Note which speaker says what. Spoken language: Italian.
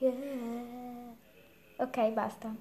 Speaker 1: Yeah. Ok, basta.